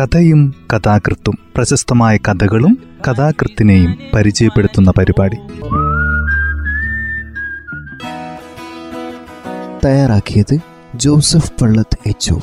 കഥയും കഥാകൃത്തും പ്രശസ്തമായ കഥകളും കഥാകൃത്തിനെയും പരിചയപ്പെടുത്തുന്ന പരിപാടി. തയ്യാറാക്കിയത് ജോസഫ് പള്ളത്ത് എച്ച്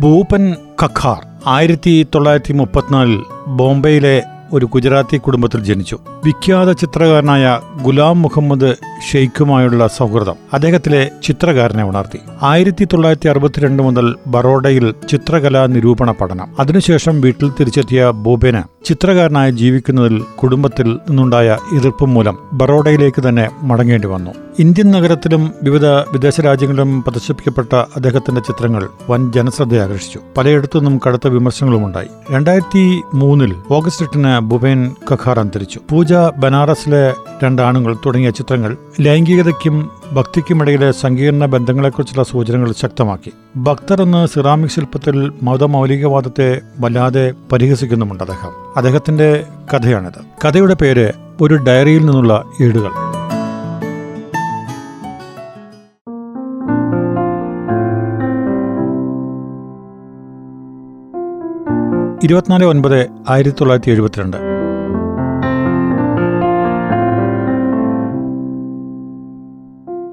ഭൂപൻ കഖാർ ആയിരത്തി തൊള്ളായിരത്തി മുപ്പത്തിനാലിൽ ബോംബെയിലെ ഒരു ഗുജറാത്തി കുടുംബത്തിൽ ജനിച്ചു. വിഖ്യാത ചിത്രകാരനായ ഗുലാം മുഹമ്മദ് ഷെയ്ഖുമായുള്ള സൗഹൃദം അദ്ദേഹത്തിലെ ചിത്രകാരനെ ഉണർത്തി. ആയിരത്തി തൊള്ളായിരത്തി അറുപത്തിരണ്ട് മുതൽ ബറോഡയിൽ ചിത്രകലാ നിരൂപണ പഠനം. അതിനുശേഷം വീട്ടിൽ തിരിച്ചെത്തിയ ബോബേന് ചിത്രകാരനായി ജീവിക്കുന്നതിൽ കുടുംബത്തിൽ നിന്നുണ്ടായ എതിർപ്പ് മൂലം ബറോഡയിലേക്ക് തന്നെ മടങ്ങേണ്ടി വന്നു. ഇന്ത്യൻ നഗരത്തിലും വിവിധ വിദേശ രാജ്യങ്ങളിലും പ്രദർശിപ്പിക്കപ്പെട്ട അദ്ദേഹത്തിന്റെ ചിത്രങ്ങൾ വൻ ജനശ്രദ്ധ ആകർഷിച്ചു. പലയിടത്തുനിന്നും കടുത്ത വിമർശനങ്ങളുമുണ്ടായി. രണ്ടായിരത്തി മൂന്നിൽ ഓഗസ്റ്റ് എട്ടിന് ബുബേൻ കഖാർ അന്തരിച്ചു. പൂജ ബനാറസിലെ രണ്ടാണുങ്ങൾ തുടങ്ങിയ ചിത്രങ്ങൾ ലൈംഗികതയ്ക്കും ഭക്തിക്കുമിടയിലെ സങ്കീർണ ബന്ധങ്ങളെക്കുറിച്ചുള്ള സൂചനകൾ ശക്തമാക്കി. ഭക്തർ എന്ന സിറാമിക് ശില്പത്തിൽ മതമൗലികവാദത്തെ വല്ലാതെ പരിഹസിക്കുന്നുമുണ്ട് അദ്ദേഹം. അദ്ദേഹത്തിന്റെ കഥയാണിത്. കഥയുടെ പേര് ഒരു ഡയറിയിൽ നിന്നുള്ള ഏടുകൾ. ഇരുപത്തിനാല് ഒൻപത് ആയിരത്തി തൊള്ളായിരത്തി എഴുപത്തിരണ്ട്.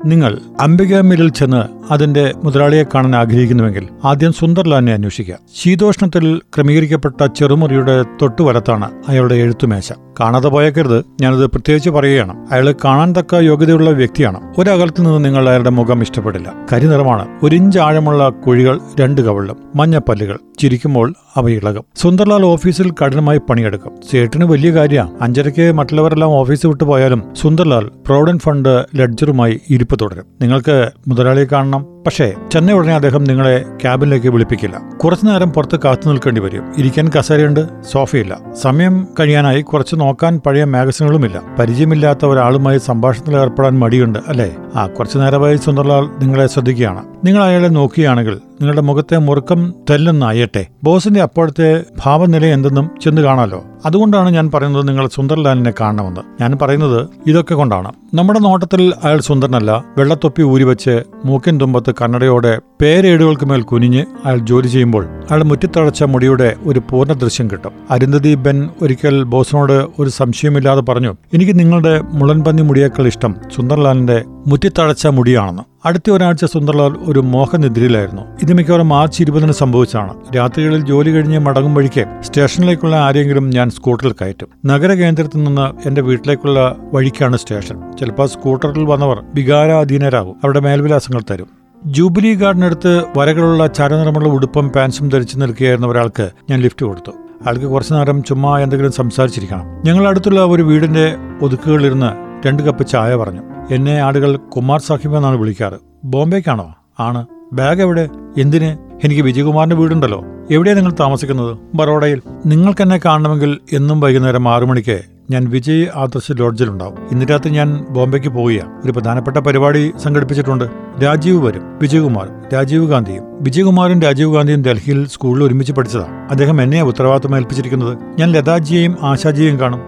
നിങ്ങൾ അംബിക മില്ലിൽ ചെന്ന് അതിന്റെ മുതലാളിയെ കാണാൻ ആഗ്രഹിക്കുന്നുവെങ്കിൽ ആദ്യം സുന്ദർലാലിനെ അന്വേഷിക്കുക. ശീതോഷ്ണത്തിൽ ക്രമീകരിക്കപ്പെട്ട ചെറുമുറിയുടെ തൊട്ടുവലത്താണ് അയാളുടെ എഴുത്തുമേശ. കാണാതെ പോയേക്കരുത്. ഞാനത് പ്രത്യേകിച്ച് പറയുകയാണ്. അയാൾ കാണാൻ തക്ക യോഗ്യതയുള്ള വ്യക്തിയാണ്. ഒരകലത്തിൽ നിന്ന് നിങ്ങൾ അയാളുടെ മുഖം ഇഷ്ടപ്പെടില്ല. കരിനിറമാണ്. ഒരു ഒരിഞ്ച് ആഴമുള്ള കുഴികൾ രണ്ട് കവളിലും മഞ്ഞപ്പല്ലുകൾ. ചിരിക്കുമ്പോൾ അവ ഇളകും. സുന്ദർലാൽ ഓഫീസിൽ കഠിനമായി പണിയെടുക്കും. സേട്ടിന് വലിയ കാര്യമാണ് അഞ്ചരയ്ക്ക് മറ്റുള്ളവരെല്ലാം ഓഫീസ് വിട്ടു പോയാലും സുന്ദർലാൽ പ്രോവിഡന്റ് ഫണ്ട് ലഡ്ജറുമായി ഇരിപ്പ് തുടരും. നിങ്ങൾക്ക് മുതലാളിയെ കാണണം. പക്ഷേ ചെന്ന ഉടനെ അദ്ദേഹം നിങ്ങളെ ക്യാബിനിലേക്ക് വിളിപ്പിക്കില്ല. കുറച്ചുനേരം പുറത്ത് കാത്തു നിൽക്കേണ്ടി വരും. ഇരിക്കാൻ കസേരയുണ്ട് സോഫയില്ല സമയം കഴിയാനായി കുറച്ച് നോക്കാൻ പഴയ മാഗസിനുകളുമില്ല. പരിചയമില്ലാത്ത ഒരാളുമായി സംഭാഷണത്തിൽ ഏർപ്പെടാൻ മടിയുണ്ട് അല്ലേ? ആ കുറച്ചു നേരമായി സുന്ദർലാൽ നിങ്ങളെ ശ്രദ്ധിക്കുകയാണ്. നിങ്ങൾ അയാളെ നോക്കുകയാണെങ്കിൽ നിങ്ങളുടെ മുഖത്തെ മുറുക്കം തെല്ലെന്നായട്ടെ. ബോസിന്റെ അപ്പോഴത്തെ ഭാവനില എന്തെന്നും ചെന്ന് കാണാലോ. അതുകൊണ്ടാണ് ഞാൻ പറയുന്നത് നിങ്ങൾ സുന്ദർലാലിനെ കാണണമെന്ന്. ഞാൻ പറയുന്നത് ഇതൊക്കെ കൊണ്ടാണ്. നമ്മുടെ നോട്ടത്തിൽ അയാൾ സുന്ദരനല്ല. വെള്ളത്തൊപ്പി ഊരിവെച്ച് മൂക്കിൻ തുമ്പത്ത് കണ്ണടയോടെ പേരേടുകൾക്ക് മേൽ കുനിഞ്ഞ് അയാൾ ജോലി ചെയ്യുമ്പോൾ അയാൾ മുറ്റിത്തടച്ച മുടിയുടെ ഒരു പൂർണ ദൃശ്യം കിട്ടും. അരുന്ധതി ബെൻ ഒരിക്കൽ ബോസിനോട് ഒരു സംശയമില്ലാതെ പറഞ്ഞു എനിക്ക് നിങ്ങളുടെ മുളൻപന്നി മുടിയേക്കാൾ ഇഷ്ടം സുന്ദർലാലിന്റെ മുറ്റിത്തടച്ച മുടിയാണെന്ന്. അടുത്ത ഒരാഴ്ച സുന്ദർലാൽ ഒരു മോഹനിദ്രയിലായിരുന്നു. ഇത് മിക്കവാറും മാർച്ച് ഇരുപതിന് സംഭവിച്ചാണ് രാത്രികളിൽ ജോലി കഴിഞ്ഞ് മടങ്ങും വഴിക്ക് സ്റ്റേഷനിലേക്കുള്ള ആരെങ്കിലും ഞാൻ സ്കൂട്ടറിൽ കയറ്റും. നഗരകേന്ദ്രത്തിൽ നിന്ന് എന്റെ വീട്ടിലേക്കുള്ള വഴിക്കാണ് സ്റ്റേഷൻ. ചിലപ്പോൾ സ്കൂട്ടറിൽ വന്നവർ വികാരാധീനരാകും. അവരുടെ മേൽവിലാസങ്ങൾ തരും. ജൂബിലി ഗാർഡിനടുത്ത് വരകളുള്ള ചരനിറമുള്ള ഉടുപ്പും പാൻസും ധരിച്ചു നിൽക്കുകയായിരുന്ന ഒരാൾക്ക് ഞാൻ ലിഫ്റ്റ് കൊടുത്തു. അയാൾക്ക് കുറച്ചു നേരം ചുമ്മാ എന്തെങ്കിലും സംസാരിച്ചിരിക്കണം. ഞങ്ങൾ അടുത്തുള്ള ഒരു വീടിന്റെ ഒതുക്കുകളിലിരുന്ന് രണ്ട് കപ്പ് ചായ പറഞ്ഞു. എന്നെ ആളുകൾ കുമാർ സാഹിബ് എന്നാണ് വിളിക്കാറ്. ബോംബെക്കാണോ? ആണ്. ബാഗ് എവിടെ? എന്തിന്? എനിക്ക് വിജയകുമാറിന്റെ വീടുണ്ടല്ലോ. എവിടെയാണ് നിങ്ങൾ താമസിക്കുന്നത്? ബറോഡയിൽ. നിങ്ങൾക്കെന്നെ കാണണമെങ്കിൽ എന്നും വൈകുന്നേരം ആറു മണിക്ക് ഞാൻ വിജയ് ആദർശ് ലോഡ്ജിലുണ്ടാവും. ഇന്ന് രാത്രി ഞാൻ ബോംബെക്ക് പോവുക ഒരു പ്രധാനപ്പെട്ട പരിപാടി സംഘടിപ്പിച്ചിട്ടുണ്ട്. രാജീവ് വരും. വിജയകുമാർ രാജീവ് ഗാന്ധിയും. വിജയകുമാറും രാജീവ് ഗാന്ധിയും ഡൽഹിയിൽ സ്കൂളിൽ ഒരുമിച്ച് പഠിച്ചതാണ് അദ്ദേഹം എന്നെയാണ് ഉത്തരവാദിത്വം ഏൽപ്പിച്ചിരിക്കുന്നത് ഞാൻ ലതാജിയെയും ആശാജിയെയും കാണും.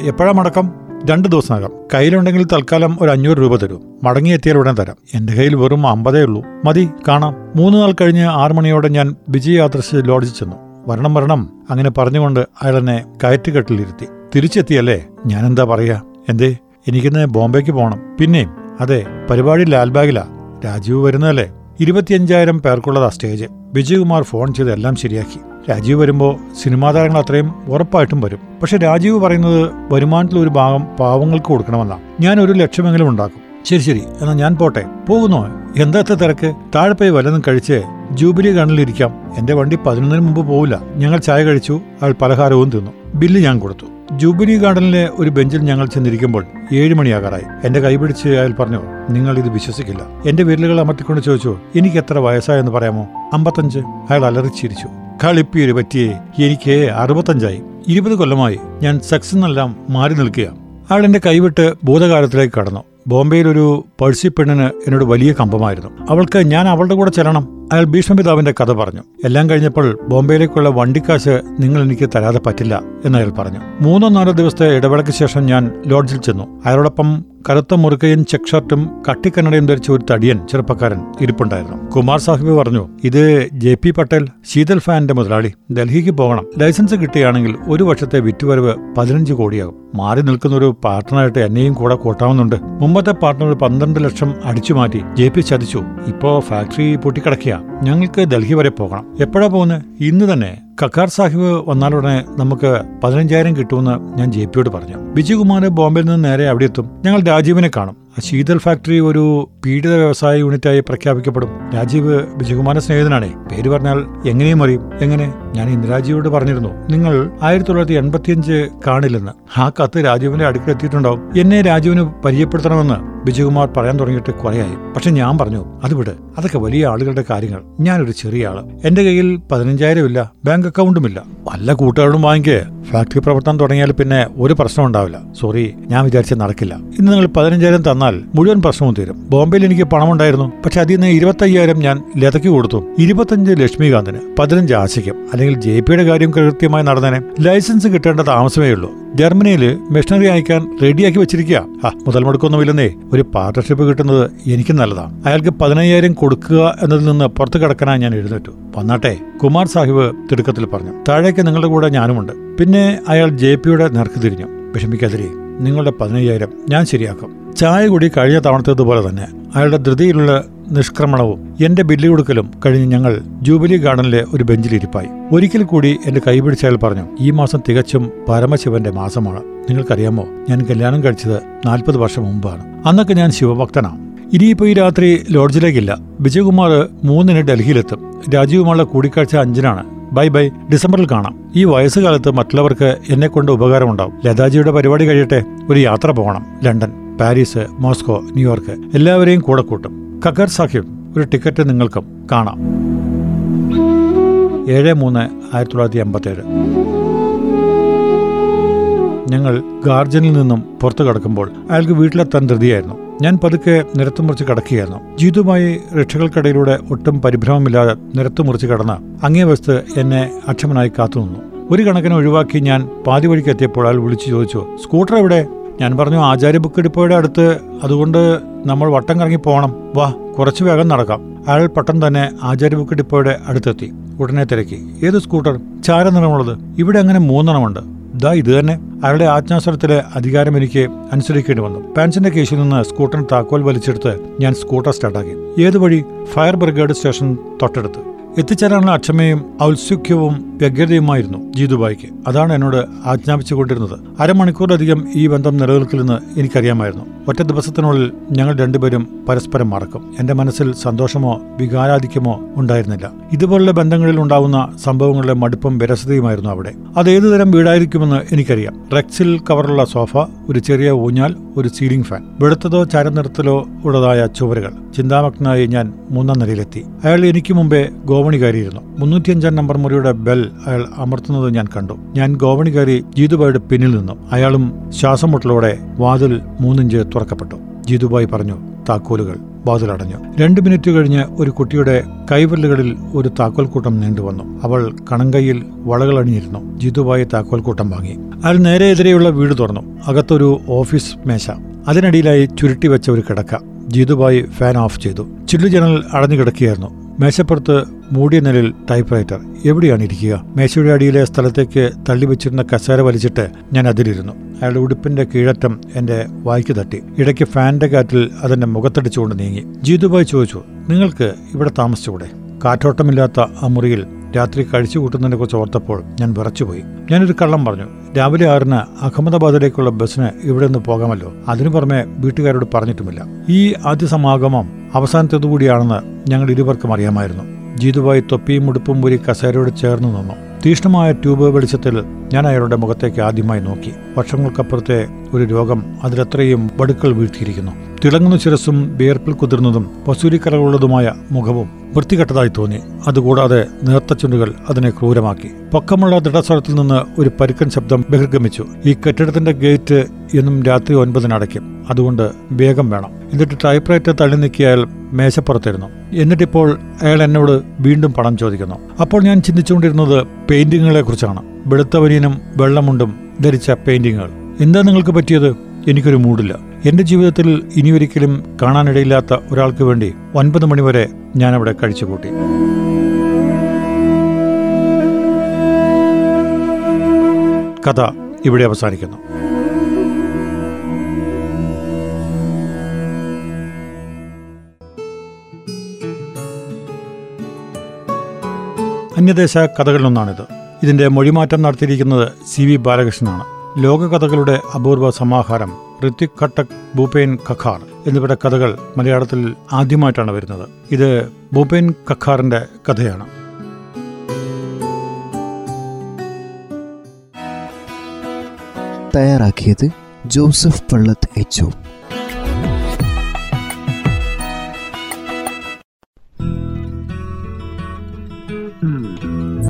എപ്പോഴാ മടക്കം? രണ്ടു ദിവസമാകാം കയ്യിലുണ്ടെങ്കിൽ തൽക്കാലം ഒരു അഞ്ഞൂറ് രൂപ തരൂ. മടങ്ങിയെത്തിയാൽ ഉടൻ തരാം. എന്റെ കയ്യിൽ വെറും അമ്പതേ ഉള്ളൂ. മതി കാണാം. മൂന്ന് നാൾ കഴിഞ്ഞ് ആറു മണിയോടെ ഞാൻ വിജയ് ആദർശ് ലോഡ്ജിൽ ചെന്നു. വരണം വരണം. അങ്ങനെ പറഞ്ഞുകൊണ്ട് അയാൾ എന്നെ കയറ്റുകെട്ടിലിരുത്തി. തിരിച്ചെത്തിയല്ലേ? ഞാനെന്താ പറയാ? എന്തേ? എനിക്കിന്ന് ബോംബെക്ക് പോകണം പിന്നെയും അതെ പരിപാടി ലാൽബാഗിലാ രാജീവ് വരുന്നതല്ലേ? ഇരുപത്തിയഞ്ചായിരം പേർക്കുള്ളതാ സ്റ്റേജ്. വിജയകുമാർ ഫോൺ ചെയ്ത് എല്ലാം ശരിയാക്കി. രാജീവ് വരുമ്പോൾ സിനിമാ താരങ്ങൾ അത്രയും ഉറപ്പായിട്ടും വരും. പക്ഷെ രാജീവ് പറയുന്നത് വരുമാനത്തിൽ ഒരു ഭാഗം പാവങ്ങൾക്ക് കൊടുക്കണമെന്നാണ് ഞാൻ ഒരു ലക്ഷമെങ്കിലും ഉണ്ടാക്കും. ശരി ശരി എന്നാൽ ഞാൻ പോട്ടെ. പോകുന്നോ? എന്താത്ത തിരക്ക്? താഴെ പോയി വല്ലതും കഴിച്ച് ജൂബിലി കണ്ണിലിരിക്കാം. എന്റെ വണ്ടി പതിനൊന്നിന് മുമ്പ് പോവില്ല. ഞങ്ങൾ ചായ കഴിച്ചു അയാൾ പലഹാരവും തിന്നു. ബില്ല് ഞാൻ കൊടുത്തു. ജൂബിലി ഗാർഡനിലെ ഒരു ബെഞ്ചിൽ ഞങ്ങൾ ചെന്നിരിക്കുമ്പോൾ ഏഴ് മണിയാകാറായി. എന്റെ കൈപിടിച്ച് അയാൾ പറഞ്ഞു നിങ്ങൾ ഇത് വിശ്വസിക്കില്ല. എന്റെ വിരലുകൾ അമർത്തിക്കൊണ്ട് ചോദിച്ചു എനിക്ക് എത്ര വയസ്സായെന്ന് പറയാമോ? അമ്പത്തഞ്ച്. അയാൾ അലറിച്ചിരിച്ചു. കളിപ്പീര് പറ്റിയേ എനിക്ക് അറുപത്തഞ്ചായി. ഇരുപത് കൊല്ലമായി ഞാൻ സെക്സ് എന്നെല്ലാം മാറി നിൽക്കുക അയാൾ എന്റെ കൈവിട്ട് ഭൂതകാലത്തിലേക്ക് കടന്നു. ബോംബെയിൽ ഒരു പഴ്സി പെണ്ണിന് എന്നോട് വലിയ കമ്പമായിരുന്നു. അവൾക്ക് ഞാൻ അവളുടെ കൂടെ ചെല്ലണം. അയാൾ ഭീഷ്മപിതാവിന്റെ കഥ പറഞ്ഞു. എല്ലാം കഴിഞ്ഞപ്പോൾ ബോംബെയിലേക്കുള്ള വണ്ടിക്കാശ് നിങ്ങൾ എനിക്ക് തരാതെ പറ്റില്ല എന്ന് അയാൾ പറഞ്ഞു. മൂന്നോ നാലോ ദിവസത്തെ ഇടവേളയ്ക്ക് ശേഷം ഞാൻ ലോഡ്ജിൽ ചെന്നു. അയാളോടൊപ്പം കറുത്ത മുറുക്കയും ചെക്ക് ഷർട്ടും കട്ടിക്കന്നടയും ധരിച്ച ഒരു തടിയൻ ചെറുപ്പക്കാരൻ ഇരിപ്പുണ്ടായിരുന്നു. കുമാർ സാഹിബ് പറഞ്ഞു ഇത് ജെ പി പട്ടേൽ ശീതൽ ഫാനിന്റെ മുതലാളി. ഡൽഹിക്ക് പോകണം. ലൈസൻസ് കിട്ടുകയാണെങ്കിൽ ഒരു വർഷത്തെ വിറ്റുവരവ് പതിനഞ്ച് കോടിയാകും. മാറി നിൽക്കുന്ന ഒരു പാർട്ട്ണറായിട്ട് എന്നെയും കൂടെ കൂട്ടാവുന്നുണ്ട്. മുമ്പത്തെ പാർട്ട്ണർ പന്ത്രണ്ട് ലക്ഷം അടിച്ചു മാറ്റി ജെ പി ചതിച്ചു. ഇപ്പോ ഫാക്ടറി പൊട്ടിക്കിടക്കുക ഞങ്ങൾക്ക് ഡൽഹി വരെ പോകണം. എപ്പോഴാ പോകുന്നത് ഇന്ന് തന്നെ. കക്കാർ സാഹിബ് വന്നാലുടനെ നമുക്ക് പതിനഞ്ചായിരം കിട്ടുമെന്ന് ഞാൻ ജെ പിയോട് പറഞ്ഞു. ബിജുകുമാർ ബോംബെയിൽ നിന്ന് നേരെ അവിടെ എത്തും ഞങ്ങൾ രാജീവിനെ കാണും. ശീതൽ ഫാക്ടറി ഒരു പീഡിത വ്യവസായ യൂണിറ്റായി പ്രഖ്യാപിക്കപ്പെടും. രാജീവ് വിജയകുമാര സ്നേഹിതനാണേ. പേര് പറഞ്ഞാൽ എങ്ങനെയും അറിയും. എങ്ങനെ? ഞാൻ ഇന്ദിരാജിയോട് പറഞ്ഞിരുന്നു. നിങ്ങൾ ആയിരത്തി തൊള്ളായിരത്തി എൺപത്തിയഞ്ച് കാണില്ലെന്ന്. ആ കത്ത് രാജീവിന്റെ അടുക്കൽ എത്തിയിട്ടുണ്ടാവും. എന്നെ രാജീവിന് പരിചയപ്പെടുത്തണമെന്ന് വിജയകുമാർ പറയാൻ തുടങ്ങിയിട്ട് കുറയായി. പക്ഷെ ഞാൻ പറഞ്ഞു അത് വിട്. അതൊക്കെ വലിയ ആളുകളുടെ കാര്യങ്ങൾ. ഞാനൊരു ചെറിയ ആൾ. എന്റെ കയ്യിൽ പതിനഞ്ചായിരം ഇല്ല. ബാങ്ക് അക്കൗണ്ടും ഇല്ല. വല്ല കൂട്ടുകാരോടും വാങ്ങിക്കേ. ഫാക്ടറി പ്രവർത്തനം തുടങ്ങിയാൽ പിന്നെ ഒരു പ്രശ്നം ഉണ്ടാവില്ല. സോറി ഞാൻ വിചാരിച്ച നടക്കില്ല. ഇന്ന് നിങ്ങൾ പതിനഞ്ചായിരം തന്നാൽ മുഴുവൻ പ്രശ്നവും തീരും. ബോംബെയിൽ എനിക്ക് പണമുണ്ടായിരുന്നു. പക്ഷെ അതിൽ നിന്ന് ഇരുപത്തയ്യായിരം ഞാൻ ലതയ്ക്ക് കൊടുത്തു. ഇരുപത്തഞ്ച് ലക്ഷ്മികാന്തിന് പതിനഞ്ച് ആശയ്ക്കും അല്ലെങ്കിൽ ജെ പിയുടെ കാര്യം കൃത്യമായി നടന്നേനെ. ലൈസൻസ് കിട്ടേണ്ട താമസമേ ഉള്ളൂ. ജർമ്മനിയിൽ മെഷീനറി അയക്കാൻ റെഡിയാക്കി വെച്ചിരിക്കുക ആ മുതൽ മുടക്കൊന്നുമില്ലെന്നേ ഒരു പാർട്ണർഷിപ്പ് കിട്ടുന്നത് എനിക്ക് നല്ലതാണ്. അയാൾക്ക് പതിനയ്യായിരം കൊടുക്കുക എന്നതിൽ നിന്ന് പുറത്തു കിടക്കാനായി ഞാൻ എഴുന്നേറ്റു. വന്നാട്ടെ കുമാർ സാഹിബ് തിടുക്കത്തിൽ പറഞ്ഞു. താഴേക്ക് നിങ്ങളുടെ കൂടെ ഞാനുമുണ്ട്. പിന്നെ അയാൾ ജെ പിയുടെ നേർക്ക് തിരിഞ്ഞു. വിഷമിക്കാതിരി നിങ്ങളുടെ പതിനയ്യായിരം ഞാൻ ശരിയാക്കും. ചായ കൂടി കഴിഞ്ഞ തവണത്തേതുപോലെ തന്നെ അയാളുടെ ധൃതിയിലുള്ള നിഷ്ക്രമണവും എന്റെ ബില്ല് കൊടുക്കലും കഴിഞ്ഞ് ഞങ്ങൾ ജൂബിലി ഗാർഡനിലെ ഒരു ബെഞ്ചിലിരിപ്പായി ഒരിക്കൽ കൂടി എന്റെ കൈപിടിച്ച അയാൾ പറഞ്ഞു ഈ മാസം തികച്ചും പരമശിവന്റെ മാസമാണ്. നിങ്ങൾക്കറിയാമോ ഞാൻ കല്യാണം കഴിച്ചത് നാൽപ്പത് വർഷം മുമ്പാണ്. അന്നൊക്കെ ഞാൻ ശിവഭക്തനാണ് ഇനിയിപ്പോ ഈ രാത്രി ലോഡ്ജിലേക്കില്ല. വിജയകുമാർ മൂന്നിന് ഡൽഹിയിലെത്തും. രാജീവുമായുള്ള കൂടിക്കാഴ്ച അഞ്ചിനാണ്. Bye bye. ഡിസംബറിൽ കാണാം. ഈ വയസ്സുകാലത്ത് മറ്റുള്ളവർക്ക് എന്നെ കൊണ്ട് ഉപകാരമുണ്ടാവും. ലതാജിയുടെ പരിപാടി കഴിയട്ടെ. ഒരു യാത്ര പോകണം. ലണ്ടൻ. പാരീസ് മോസ്കോ ന്യൂയോർക്ക് എല്ലാവരെയും കൂടെ കൂട്ടും. കക്കർ സാഹിബ് ഒരു ടിക്കറ്റ് നിങ്ങൾക്കും കാണാം. ഏഴ് മൂന്ന് ആയിരത്തി തൊള്ളായിരത്തി എൺപത്തേഴ് ഞങ്ങൾ ഗാർജനിൽ നിന്നും പുറത്തു കടക്കുമ്പോൾ അയാൾക്ക് വീട്ടിലെത്താൻ ധൃതിയായിരുന്നു. ഞാൻ പതുക്കെ നിരത്തു മുറിച്ച് കടക്കുകയായിരുന്നു. ജീതുമായി രക്ഷകൾക്കിടയിലൂടെ ഒട്ടും പരിഭ്രമമില്ലാതെ നിരത്തു മുറിച്ച് കടന്ന അങ്ങേ വസ്ത് എന്നെ അക്ഷമനായി കാത്തുനിന്നു. ഒരു കണക്കിന് ഒഴിവാക്കി ഞാൻ പാതി വഴിക്ക് എത്തിയപ്പോൾ അയാൾ വിളിച്ചു ചോദിച്ചു സ്കൂട്ടർ എവിടെ? ഞാൻ പറഞ്ഞു ആചാര്യ ബുക്ക് ഡിപ്പോയുടെ അടുത്ത് അതുകൊണ്ട് നമ്മൾ വട്ടം കറങ്ങി പോകണം വാ കുറച്ച് വേഗം നടക്കാം. അയാൾ പെട്ടെന്ന് തന്നെ ആചാര്യ ബുക്ക് ഡിപ്പോയുടെ അടുത്തെത്തി ഉടനെ തിരക്കി. ഏത് സ്കൂട്ടർ ചാര നിറമുള്ളത്. ഇവിടെ അങ്ങനെ മൂന്നെണ്ണമുണ്ട്. ദാ ഇത് തന്നെ. അയാളുടെ ആജ്ഞാസ്വരത്തിലെ അധികാരം എനിക്ക് അനുസരിക്കേണ്ടി വന്നു. പാൻസിന്റെ കേസിൽ നിന്ന് സ്കൂട്ടറിന് താക്കോൽ വലിച്ചെടുത്ത് ഞാൻ സ്കൂട്ടർ സ്റ്റാർട്ടാക്കി ഏത് വഴി? ഫയർ ബ്രിഗേഡ് സ്റ്റേഷൻ തൊട്ടടുത്ത്. എത്തിച്ചേരാനുള്ള അക്ഷമയും ഔത്സുഖ്യവും വ്യഗ്രതയുമായിരുന്നു ജീതുബായിക്ക് അതാണ് എന്നോട് ആജ്ഞാപിച്ചുകൊണ്ടിരുന്നത്. അരമണിക്കൂറിലധികം ഈ ബന്ധം നിലനിൽക്കില്ലെന്ന് എനിക്കറിയാമായിരുന്നു. ഒറ്റ ദിവസത്തിനുള്ളിൽ ഞങ്ങൾ രണ്ടുപേരും പരസ്പരം മറക്കും. എന്റെ മനസ്സിൽ സന്തോഷമോ വികാരാധിക്യമോ ഉണ്ടായിരുന്നില്ല. ഇതുപോലുള്ള ബന്ധങ്ങളിൽ ഉണ്ടാവുന്ന സംഭവങ്ങളുടെ മടുപ്പും വിരസതയുമായിരുന്നു അവിടെ. അത് ഏതുതരം വീടായിരിക്കുമെന്ന് എനിക്കറിയാം. റെക്സിൽ കവറുള്ള സോഫ ഒരു ചെറിയ ഊഞ്ഞാൽ ഒരു സീലിംഗ് ഫാൻ. വെളുത്തതോ ചരനിറത്തിലോ ഉള്ളതായ ചുവരുകൾ. ചിന്താമഗ്നായി ഞാൻ മൂന്നാം നിലയിലെത്തി. അയാൾ എനിക്ക് മുമ്പേ ഗോവണി കയറിയിരുന്നു മുന്നൂറ്റിയഞ്ചാം നമ്പർ മുറിയുടെ ബെൽ അയാൾ അമർത്തുന്നത് ഞാൻ കണ്ടു. ഞാൻ ഗോവണി കയറി ജീതുബായുടെ പിന്നിൽ നിന്നു. അയാളും ശ്വാസം മുട്ടലോടെ വാതിൽ മൂന്നിഞ്ച് തുറക്കപ്പെട്ടു. ജീതുബായി പറഞ്ഞു താക്കോലുകൾ. വാതിലടഞ്ഞു രണ്ട് മിനിറ്റ് കഴിഞ്ഞ് ഒരു കുട്ടിയുടെ കൈവിരലുകളിൽ ഒരു താക്കോൽക്കൂട്ടം നീണ്ടുവന്നു അവൾ കണങ്കയിൽ വളകൾ അണിഞ്ഞിരുന്നു. ജിതുവായി താക്കോൽക്കൂട്ടം വാങ്ങി. അയാൾ നേരെ എതിരെയുള്ള വീട് തുറന്നു. അകത്തൊരു ഓഫീസ് മേശ. അതിനടിയിലായി ചുരുട്ടി വെച്ച ഒരു കിടക്ക. ജീതുബായി ഫാൻ ഓഫ് ചെയ്തു. ചില്ലു ജനൽ അടഞ്ഞു കിടക്കുകയായിരുന്നു. മേശപ്പുറത്ത് മൂടിയ നിലയിൽ ടൈപ്പ് റൈറ്റർ എവിടെയാണ് ഇരിക്കുക? മേശയുടെ അടിയിലെ സ്ഥലത്തേക്ക് തള്ളിവെച്ചിരുന്ന കസേര വലിച്ചിട്ട് ഞാൻ അതിലിരുന്നു. അയാളുടെ ഉടുപ്പിന്റെ കീഴറ്റം എന്റെ വായിക്ക് തട്ടി. ഇടയ്ക്ക് ഫാനിന്റെ കാറ്റിൽ അതെന്റെ മുഖത്തടിച്ചുകൊണ്ട് നീങ്ങി. ജീതുബായ് ചോദിച്ചു നിങ്ങൾക്ക് ഇവിടെ താമസിച്ചുകൂടെ? കാറ്റോട്ടമില്ലാത്ത ആ മുറിയിൽ രാത്രി കഴിച്ചു കൂട്ടുന്നതിനെ കുറിച്ച് ഓർത്തപ്പോൾ ഞാൻ വിറച്ചുപോയി. ഞാനൊരു കള്ളം പറഞ്ഞു രാവിലെ ആറിന് അഹമ്മദാബാദിലേക്കുള്ള ബസ്സിന് ഇവിടെ നിന്ന് പോകാമല്ലോ. അതിനു പുറമെ വീട്ടുകാരോട് പറഞ്ഞിട്ടുമില്ല. ഈ ആദ്യ സമാഗമം അവസാനത്തേതുകൂടിയാണെന്ന് ഞങ്ങൾ ഇരുവർക്കും അറിയാമായിരുന്നു. ജീതുവായി തൊപ്പിയും ഉടുപ്പും ഒരു കസേരയോട് ചേർന്ന് നിന്നു. തീഷ്ണമായ ട്യൂബ് വെളിച്ചത്തിൽ ഞാൻ അയാളുടെ മുഖത്തേക്ക് ആദ്യമായി നോക്കി. വർഷങ്ങൾക്കപ്പുറത്തെ ഒരു രോഗം അതിലത്രയും വടുക്കൾ വീഴ്ത്തിയിരിക്കുന്നു. തിളങ്ങുന്ന ശിരസും വിയർപ്പിൽ കുതിർന്നതും വസൂരിക്കലകളുള്ളതുമായ മുഖവും വൃത്തികെട്ടതായി തോന്നി. അതുകൂടാതെ നേർത്ത ചുണ്ടുകൾ അതിനെ ക്രൂരമാക്കി. പൊക്കമുള്ള ദൃഢസ്വരത്തിൽ നിന്ന് ഒരു പരുക്കൻ ശബ്ദം ബഹിർഗമിച്ചു. ഈ കെട്ടിടത്തിന്റെ ഗേറ്റ് എന്നും രാത്രി ഒൻപതിന് അടയ്ക്കും അതുകൊണ്ട് വേഗം വേണം. എന്നിട്ട് ടൈപ്പ് റൈറ്റർ തള്ളി നീക്കിയാൽ മേശപ്പുറത്തിരുന്നു. എന്നിട്ടിപ്പോൾ അയാൾ എന്നോട് വീണ്ടും പണം ചോദിക്കുന്നു. അപ്പോൾ ഞാൻ ചിന്തിച്ചുകൊണ്ടിരുന്നത് പെയിന്റിങ്ങുകളെ കുറിച്ചാണ്. വെളുത്തവരീനും വെള്ളമുണ്ടും ധരിച്ച പെയിന്റിങ്ങുകൾ. എന്താ നിങ്ങൾക്ക് പറ്റിയത്? എനിക്കൊരു മൂടില്ല. എന്റെ ജീവിതത്തിൽ ഇനിയൊരിക്കലും കാണാനിടയില്ലാത്ത ഒരാൾക്ക് വേണ്ടി ഒൻപത് മണിവരെ ഞാൻ അവിടെ കഴിച്ചുകൂട്ടി. കഥ ഇവിടെ അവസാനിക്കുന്നു. അന്യദേശ കഥകളിലൊന്നാണിത്. ഇതിന്റെ മൊഴിമാറ്റം നടത്തിയിരിക്കുന്നത് സി വി ബാലകൃഷ്ണനാണ്. ലോകകഥകളുടെ അപൂർവ സമാഹാരം ഋത്വിക് ഘട്ടക് ഭൂപേൻ കഖാർ എന്നിവരുടെ കഥകൾ മലയാളത്തിൽ ആദ്യമായിട്ടാണ് വരുന്നത്. ഇത് ഭൂപേൻ കഖാറിന്റെ കഥയാണ്. തയ്യാറാക്കിയത് ജോസഫ് പള്ളത്ത് എച്ച്